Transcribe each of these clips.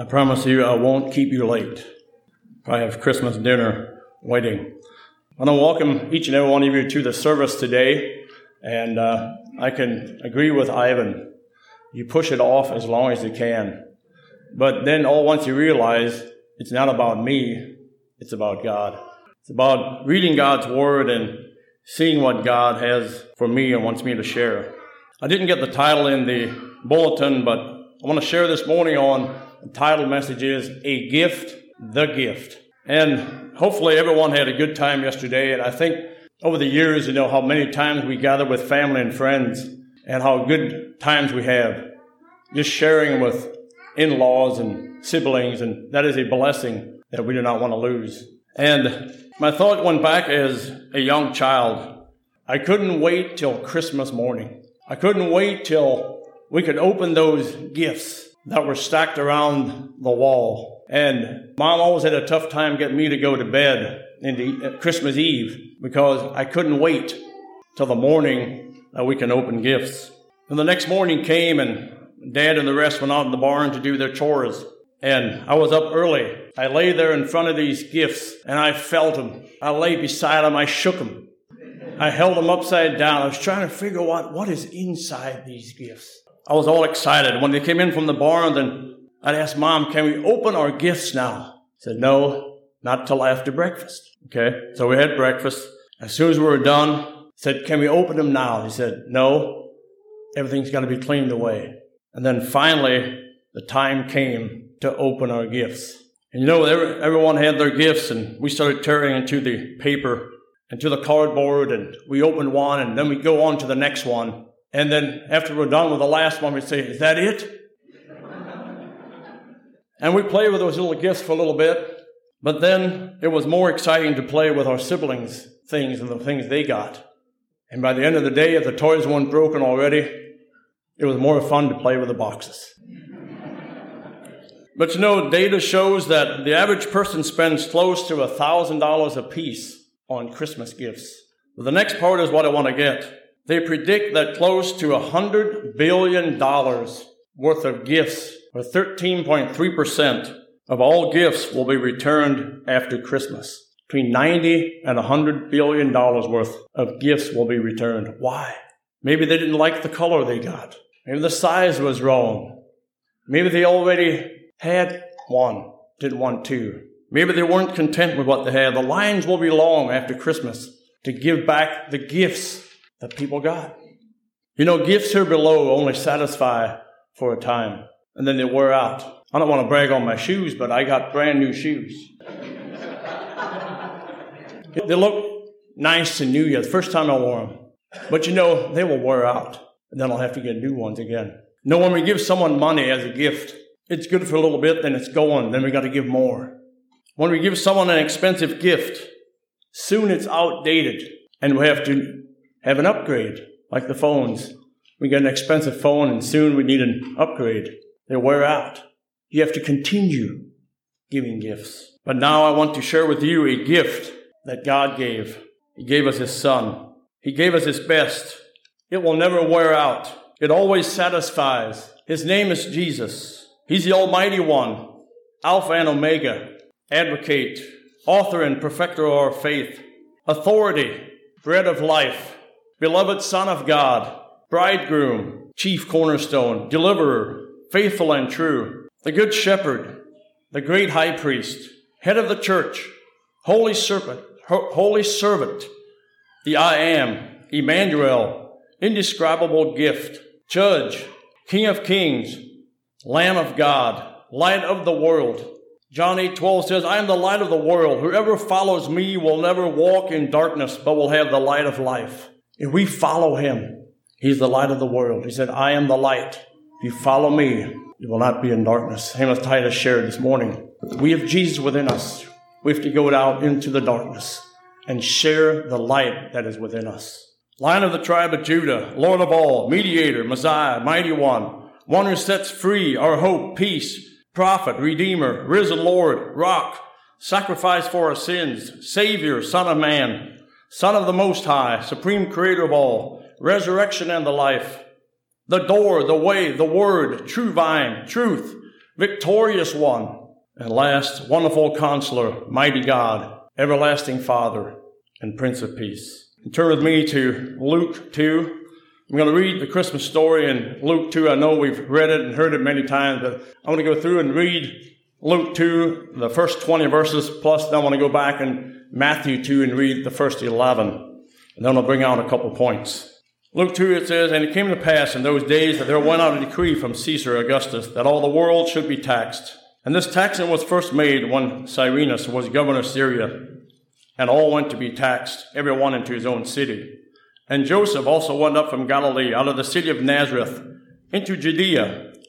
I promise you I won't keep you late. I have Christmas dinner waiting. I want to welcome each and every one of you to the service today, and uh, I can agree with Ivan. You push it off as long as you can. But then all once you realize it's not about me, it's about God. It's about reading God's Word and seeing what God has for me and wants me to share. I didn't get the title in the bulletin, but I want to share this morning on the title message is A Gift, the Gift. And hopefully everyone had a good time yesterday. And I think over the years, you know, how many times we gather with family and friends and how good times we have. Just sharing with in-laws and siblings. And that is a blessing that we do not want to lose. And my thought went back as a young child. I couldn't wait till Christmas morning. I couldn't wait till we could open those gifts that were stacked around the wall. And mom always had a tough time getting me to go to bed into Christmas Eve because I couldn't wait till the morning that we can open gifts. And the next morning came and dad and the rest went out in the barn to do their chores. And I was up early. I lay there in front of these gifts and I felt them. I lay beside them. I shook them. I held them upside down. I was trying to figure out what is inside these gifts. I was all excited. When they came in from the barn, then I'd ask mom, can we open our gifts now? I said, no, not till after breakfast. Okay. So we had breakfast. As soon as we were done, I said, can we open them now? He said, no, everything's got to be cleaned away. And then finally, the time came to open our gifts. And you know, everyone had their gifts, and we started tearing into the paper and to the cardboard, and we opened one, and then we go on to the next one. And then after we're done with the last one, we say, Is that it? and we play with those little gifts for a little bit. But then it was more exciting to play with our siblings' things and the things they got. And by the end of the day, if the toys weren't broken already, it was more fun to play with the boxes. But you know, data shows that the average person spends close to $1,000 a piece on Christmas gifts. But the next part is what I want to get. They predict that close to $100 billion worth of gifts, or 13.3% of all gifts, will be returned after Christmas. Between 90 and 100 billion dollars worth of gifts will be returned. Why? Maybe they didn't like the color they got. Maybe the size was wrong. Maybe they already had one, didn't want two. Maybe they weren't content with what they had. The lines will be long after Christmas to give back the gifts that people got. You know, gifts here below only satisfy for a time and then they wear out. I don't want to brag on my shoes, but I got brand new shoes. they look nice and new. The first time I wore them. But you know, they will wear out and then I'll have to get new ones again. No, when we give someone money as a gift, it's good for a little bit, then it's gone, then we got to give more. When we give someone an expensive gift, soon it's outdated and we have to have an upgrade, like the phones. We get an expensive phone and soon we need an upgrade. They wear out. You have to continue giving gifts. But now I want to share with you a gift that God gave. He gave us His Son. He gave us His best. It will never wear out. It always satisfies. His name is Jesus. He's the Almighty One, Alpha and Omega, Advocate, Author and Perfecter of our faith, Authority, Bread of Life, Beloved Son of God, Bridegroom, Chief Cornerstone, Deliverer, Faithful and True, the Good Shepherd, the Great High Priest, Head of the Church, Holy Serpent, Holy Servant, the I Am, Emmanuel, Indescribable Gift, Judge, King of Kings, Lamb of God, light of the world. John 8 12 says, I am the light of the world. Whoever follows me will never walk in darkness, but will have the light of life. If we follow him, he's the light of the world. He said, I am the light. If you follow me, you will not be in darkness. As Titus shared this morning. We have Jesus within us. We have to go out into the darkness and share the light that is within us. Lion of the tribe of Judah, Lord of all, mediator, Messiah, mighty one, one who sets free our hope, peace, prophet, redeemer, risen Lord, rock, sacrifice for our sins, savior, son of man, son of the most high, supreme creator of all, resurrection and the life, the door, the way, the word, true vine, truth, victorious one. And last, wonderful counselor, mighty God, everlasting Father, and Prince of Peace. And turn with me to Luke 2. I'm going to read the Christmas story in Luke 2. I know we've read it and heard it many times, but I want to go through and read Luke 2, the first 20 verses, plus then I want to go back in Matthew 2 and read the first 11. And then I'll bring out a couple points. Luke 2, it says, And it came to pass in those days that there went out a decree from Caesar Augustus that all the world should be taxed. And this taxing was first made when Cyrenius was governor of Syria, and all went to be taxed, every one into his own city. And Joseph also went up from Galilee, out of the city of Nazareth, into Judea,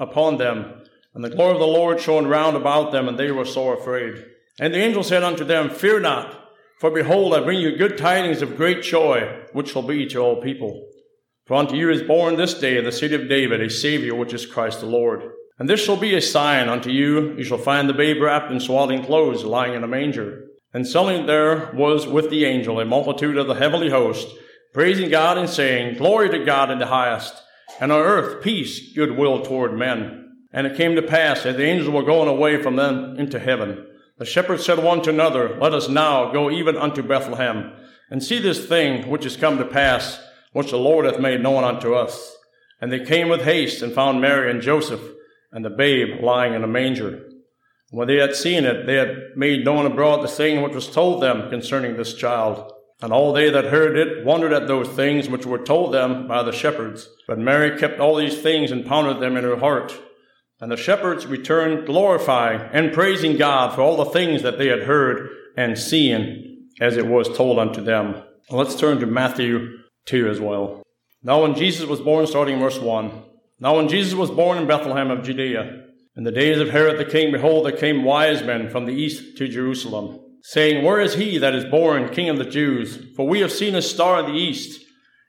upon them, and the glory of the Lord shone round about them, and they were sore afraid. And the angel said unto them, Fear not. For behold, I bring you good tidings of great joy, which shall be to all people. For unto you is born this day in the city of David a Savior, which is Christ the Lord. And this shall be a sign unto you. You shall find the babe wrapped in swaddling clothes, lying in a manger. And suddenly there was with the angel a multitude of the heavenly host, praising God and saying, Glory to God in the highest, and on earth peace, goodwill toward men. And it came to pass, that the angels were going away from them into heaven, the shepherds said one to another, Let us now go even unto Bethlehem, and see this thing which is come to pass, which the Lord hath made known unto us. And they came with haste and found Mary and Joseph and the babe lying in a manger. When they had seen it, they had made known abroad the thing which was told them concerning this child. And all they that heard it wondered at those things which were told them by the shepherds. But Mary kept all these things and pondered them in her heart. And the shepherds returned glorifying and praising God for all the things that they had heard and seen as it was told unto them. Let's turn to Matthew 2 as well. Now when Jesus was born, starting verse 1. Now when Jesus was born in Bethlehem of Judea, in the days of Herod the king, behold, there came wise men from the east to Jerusalem, saying, Where is he that is born King of the Jews? For we have seen a star in the east,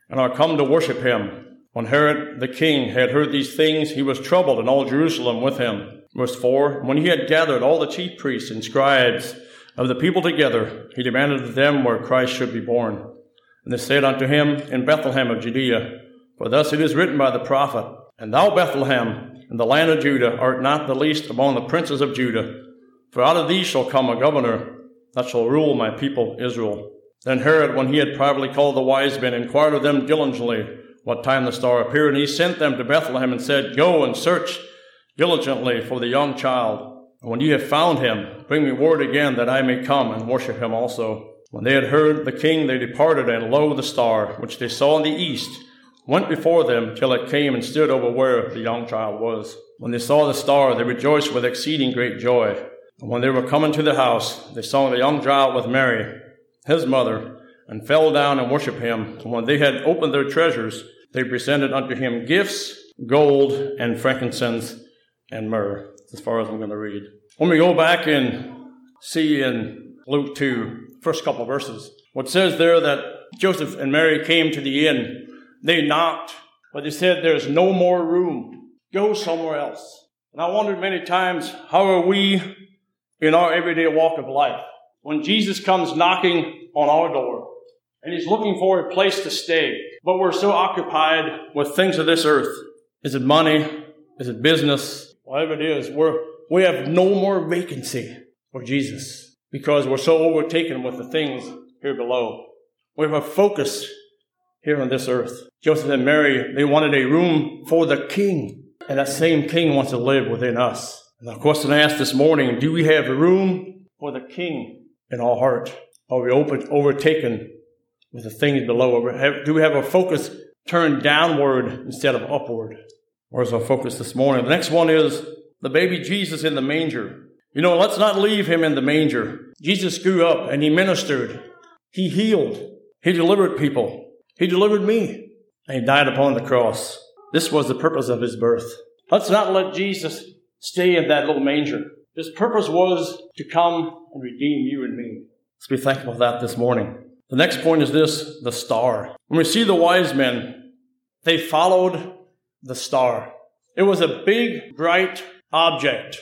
and are come to worship him. When Herod the king had heard these things, he was troubled, and all Jerusalem with him. Verse 4 When he had gathered all the chief priests and scribes of the people together, he demanded of them where Christ should be born. And they said unto him, In Bethlehem of Judea. For thus it is written by the prophet, And thou, Bethlehem, in the land of Judah, art not the least among the princes of Judah. For out of thee shall come a governor that shall rule my people Israel. Then Herod, when he had privately called the wise men, inquired of them diligently what time the star appeared, and he sent them to Bethlehem and said, Go and search diligently for the young child. And when ye have found him, bring me word again that I may come and worship him also. When they had heard the king, they departed, and lo, the star, which they saw in the east, went before them till it came and stood over where the young child was. When they saw the star, they rejoiced with exceeding great joy. And when they were coming to the house, they saw the young child with Mary, his mother, and fell down and worshipped him. And when they had opened their treasures, they presented unto him gifts, gold, and frankincense, and myrrh, as far as I'm going to read. When we go back and see in Luke 2, first couple verses, what says there that Joseph and Mary came to the inn. They knocked, but they said, There's no more room. Go somewhere else. And I wondered many times, how are we in our everyday walk of life? When Jesus comes knocking on our door, and he's looking for a place to stay. But we're so occupied with things of this earth. Is it money? Is it business? Whatever it is, we're, we have no more vacancy for Jesus because we're so overtaken with the things here below. We have a focus here on this earth. Joseph and Mary, they wanted a room for the king. And that same king wants to live within us. And the question I asked this morning, do we have room for the king in our heart? Are we open, overtaken with the things below? Do we have our focus turned downward instead of upward? Where's our focus this morning? The next one is the baby Jesus in the manger. You know, let's not leave him in the manger. Jesus grew up and he ministered. He healed. He delivered people. He delivered me. And he died upon the cross. This was the purpose of his birth. Let's not let Jesus stay in that little manger. His purpose was to come and redeem you and me. Let's be thankful for that this morning. The next point is this the star. When we see the wise men, they followed the star. It was a big, bright object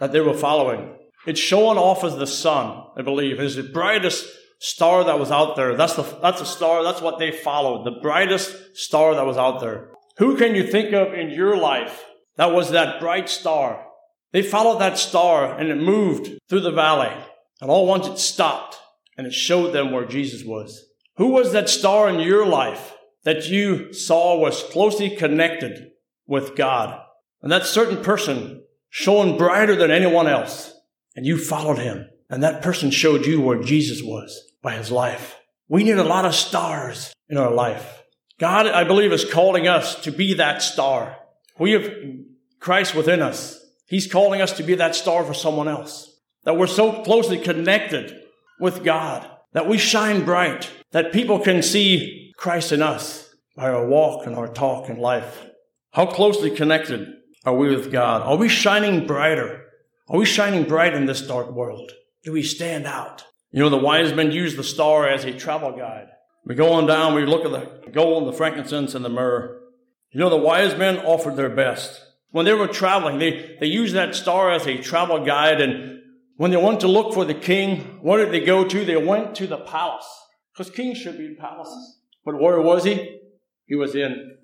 that they were following. It's shown off as the sun, I believe. It's the brightest star that was out there. That's the, that's the star. That's what they followed. The brightest star that was out there. Who can you think of in your life that was that bright star? They followed that star and it moved through the valley. And all once it stopped and it showed them where Jesus was. Who was that star in your life that you saw was closely connected with God? And that certain person shone brighter than anyone else. And you followed him. And that person showed you where Jesus was by his life. We need a lot of stars in our life. God, I believe, is calling us to be that star. We have Christ within us. He's calling us to be that star for someone else. That we're so closely connected with God, that we shine bright, that people can see Christ in us by our walk and our talk and life. How closely connected are we with God? Are we shining brighter? Are we shining bright in this dark world? Do we stand out? You know, the wise men used the star as a travel guide. We go on down, we look at the gold, the frankincense, and the myrrh. You know, the wise men offered their best. When they were traveling, they, they used that star as a travel guide. And when they went to look for the king, where did they go to? They went to the palace. Because kings should be in palaces. But where was he? He was in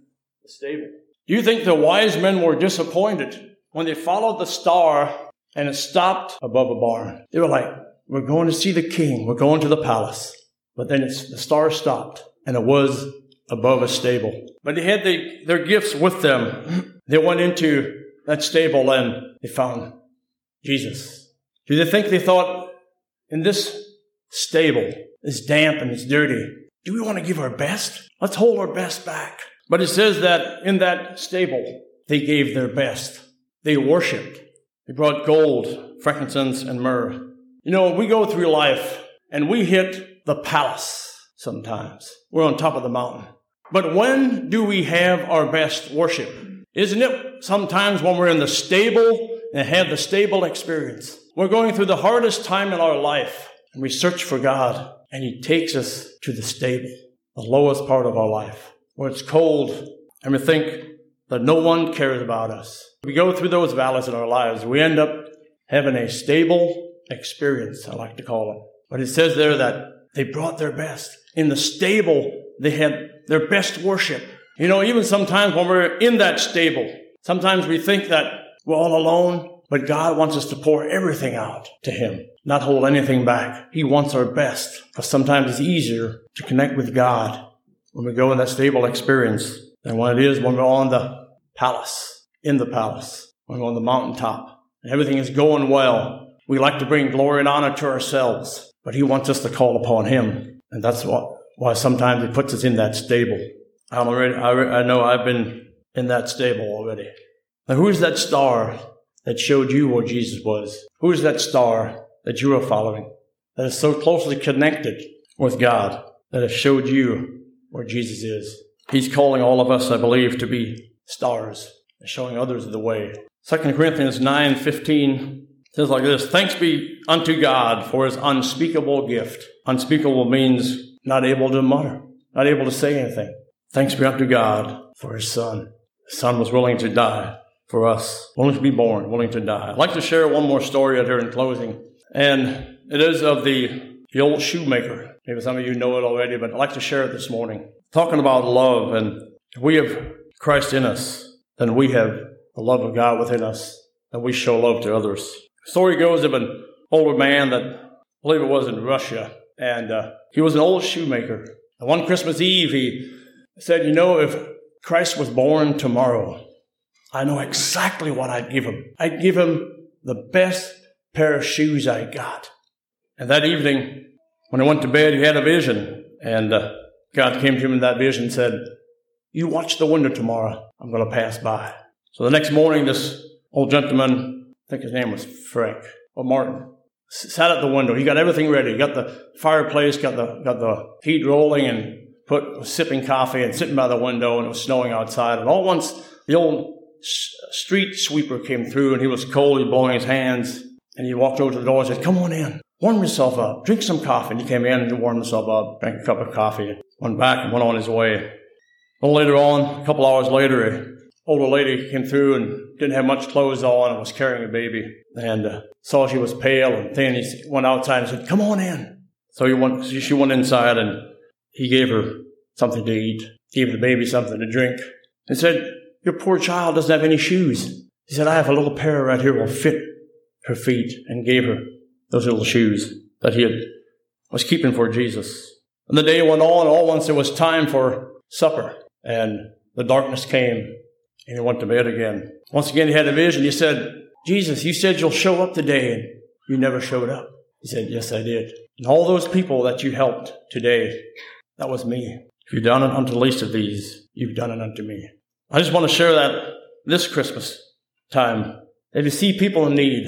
the stable. Do you think the wise men were disappointed when they followed the star and it stopped above a barn? They were like, we're going to see the king. We're going to the palace. But then the star stopped and it was above a stable. But they had the, their gifts with them. They went into that stable and they found Jesus. Do they think they thought in this stable, it's damp and it's dirty. Do we want to give our best? Let's hold our best back. But it says that in that stable, they gave their best. They worshiped. They brought gold, frankincense, and myrrh. You know, we go through life and we hit the palace sometimes. We're on top of the mountain. But when do we have our best worship? Isn't it sometimes when we're in the stable and have the stable experience? We're going through the hardest time in our life and we search for God and He takes us to the stable, the lowest part of our life, where it's cold and we think that no one cares about us. We go through those valleys in our lives. We end up having a stable experience, I like to call it. But it says there that they brought their best. In the stable, they had their best worship. You know, even sometimes when we're in that stable, sometimes we think that we're all alone, but God wants us to pour everything out to Him, not hold anything back. He wants our best. Because sometimes it's easier to connect with God when we go in that stable experience than when it is when we're on the palace, in the palace, when we're on the mountaintop, and everything is going well we like to bring glory and honor to ourselves, but He wants us to call upon Him. And that's what, why sometimes He puts us in that stable. I'm already, I, I know I've been in that stable already. Now, who's that star that showed you where Jesus was? Who's that star that you are following that is so closely connected with God that has showed you where Jesus is? He's calling all of us, I believe, to be stars and showing others the way. 2 Corinthians 9 15 says like this Thanks be unto God for his unspeakable gift. Unspeakable means not able to mutter, not able to say anything. Thanks be unto God for his son. His son was willing to die for us, willing to be born, willing to die. I'd like to share one more story here in closing, and it is of the, the old shoemaker. Maybe some of you know it already, but I'd like to share it this morning. Talking about love, and we have Christ in us, then we have the love of God within us, and we show love to others. The Story goes of an older man that I believe it was in Russia, and uh, he was an old shoemaker. And one Christmas Eve, he said, "You know, if Christ was born tomorrow, I know exactly what I'd give him. I'd give him the best pair of shoes I got." And that evening, when I went to bed, he had a vision, and uh, God came to him in that vision and said, "You watch the window tomorrow. I'm going to pass by." So the next morning, this old gentleman I think his name was Frank or Martin, sat at the window. He got everything ready. He got the fireplace, got the got the heat rolling, and put was sipping coffee and sitting by the window, and it was snowing outside. And all at once, the old street sweeper came through and he was cold, he was blowing his hands, and he walked over to the door and said, Come on in, warm yourself up, drink some coffee. And he came in and he warmed himself up, drank a cup of coffee, went back and went on his way. A little later on, a couple hours later, an older lady came through and didn't have much clothes on and was carrying a baby and uh, saw she was pale and thin. He went outside and said, Come on in. So he went, she went inside and he gave her something to eat, gave the baby something to drink, and said, Your poor child doesn't have any shoes. He said, I have a little pair right here will fit her feet, and gave her those little shoes that he had, was keeping for Jesus. And the day went on, all once it was time for supper, and the darkness came, and he went to bed again. Once again, he had a vision. He said, Jesus, you said you'll show up today, and you never showed up. He said, Yes, I did. And all those people that you helped today, that was me. If you've done it unto the least of these, you've done it unto me. I just want to share that this Christmas time. If you see people in need,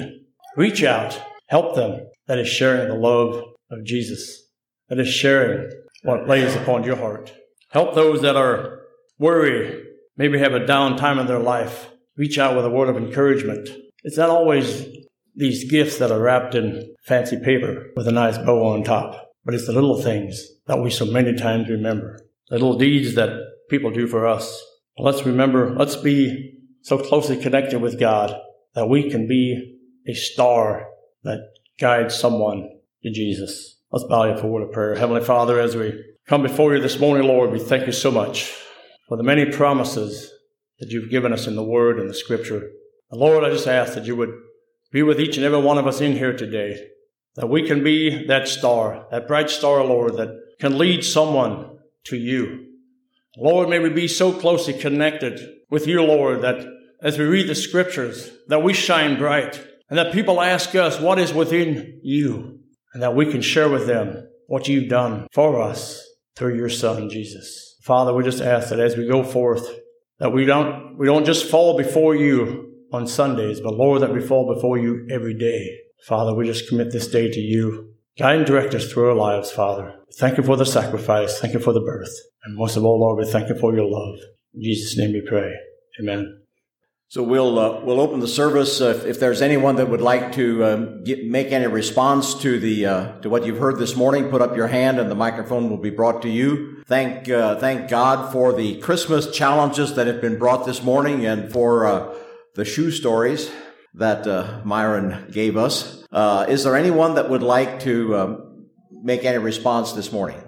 reach out, help them. That is sharing the love of Jesus. That is sharing what lays upon your heart. Help those that are worried, maybe have a down time in their life. Reach out with a word of encouragement. It's not always these gifts that are wrapped in fancy paper with a nice bow on top, but it's the little things that we so many times remember. The little deeds that people do for us. Let's remember, let's be so closely connected with God that we can be a star that guides someone to Jesus. Let's bow you for a word of prayer. Heavenly Father, as we come before you this morning, Lord, we thank you so much for the many promises that you've given us in the Word and the Scripture. And Lord, I just ask that you would be with each and every one of us in here today, that we can be that star, that bright star, Lord, that can lead someone to you. Lord, may we be so closely connected with you, Lord, that as we read the scriptures, that we shine bright and that people ask us what is within you and that we can share with them what you've done for us through your son, Jesus. Father, we just ask that as we go forth, that we don't, we don't just fall before you on Sundays, but Lord, that we fall before you every day. Father, we just commit this day to you. Guide and direct us through our lives, Father. Thank you for the sacrifice. Thank you for the birth. And most of all, Lord, we thank you for your love. In Jesus' name we pray. Amen. So we'll uh, we'll open the service. Uh, if, there's anyone that would like to um, get, make any response to the uh, to what you've heard this morning, put up your hand, and the microphone will be brought to you. Thank uh, thank God for the Christmas challenges that have been brought this morning, and for uh, the shoe stories that uh, Myron gave us. is there anyone that would like to um, make any response this morning?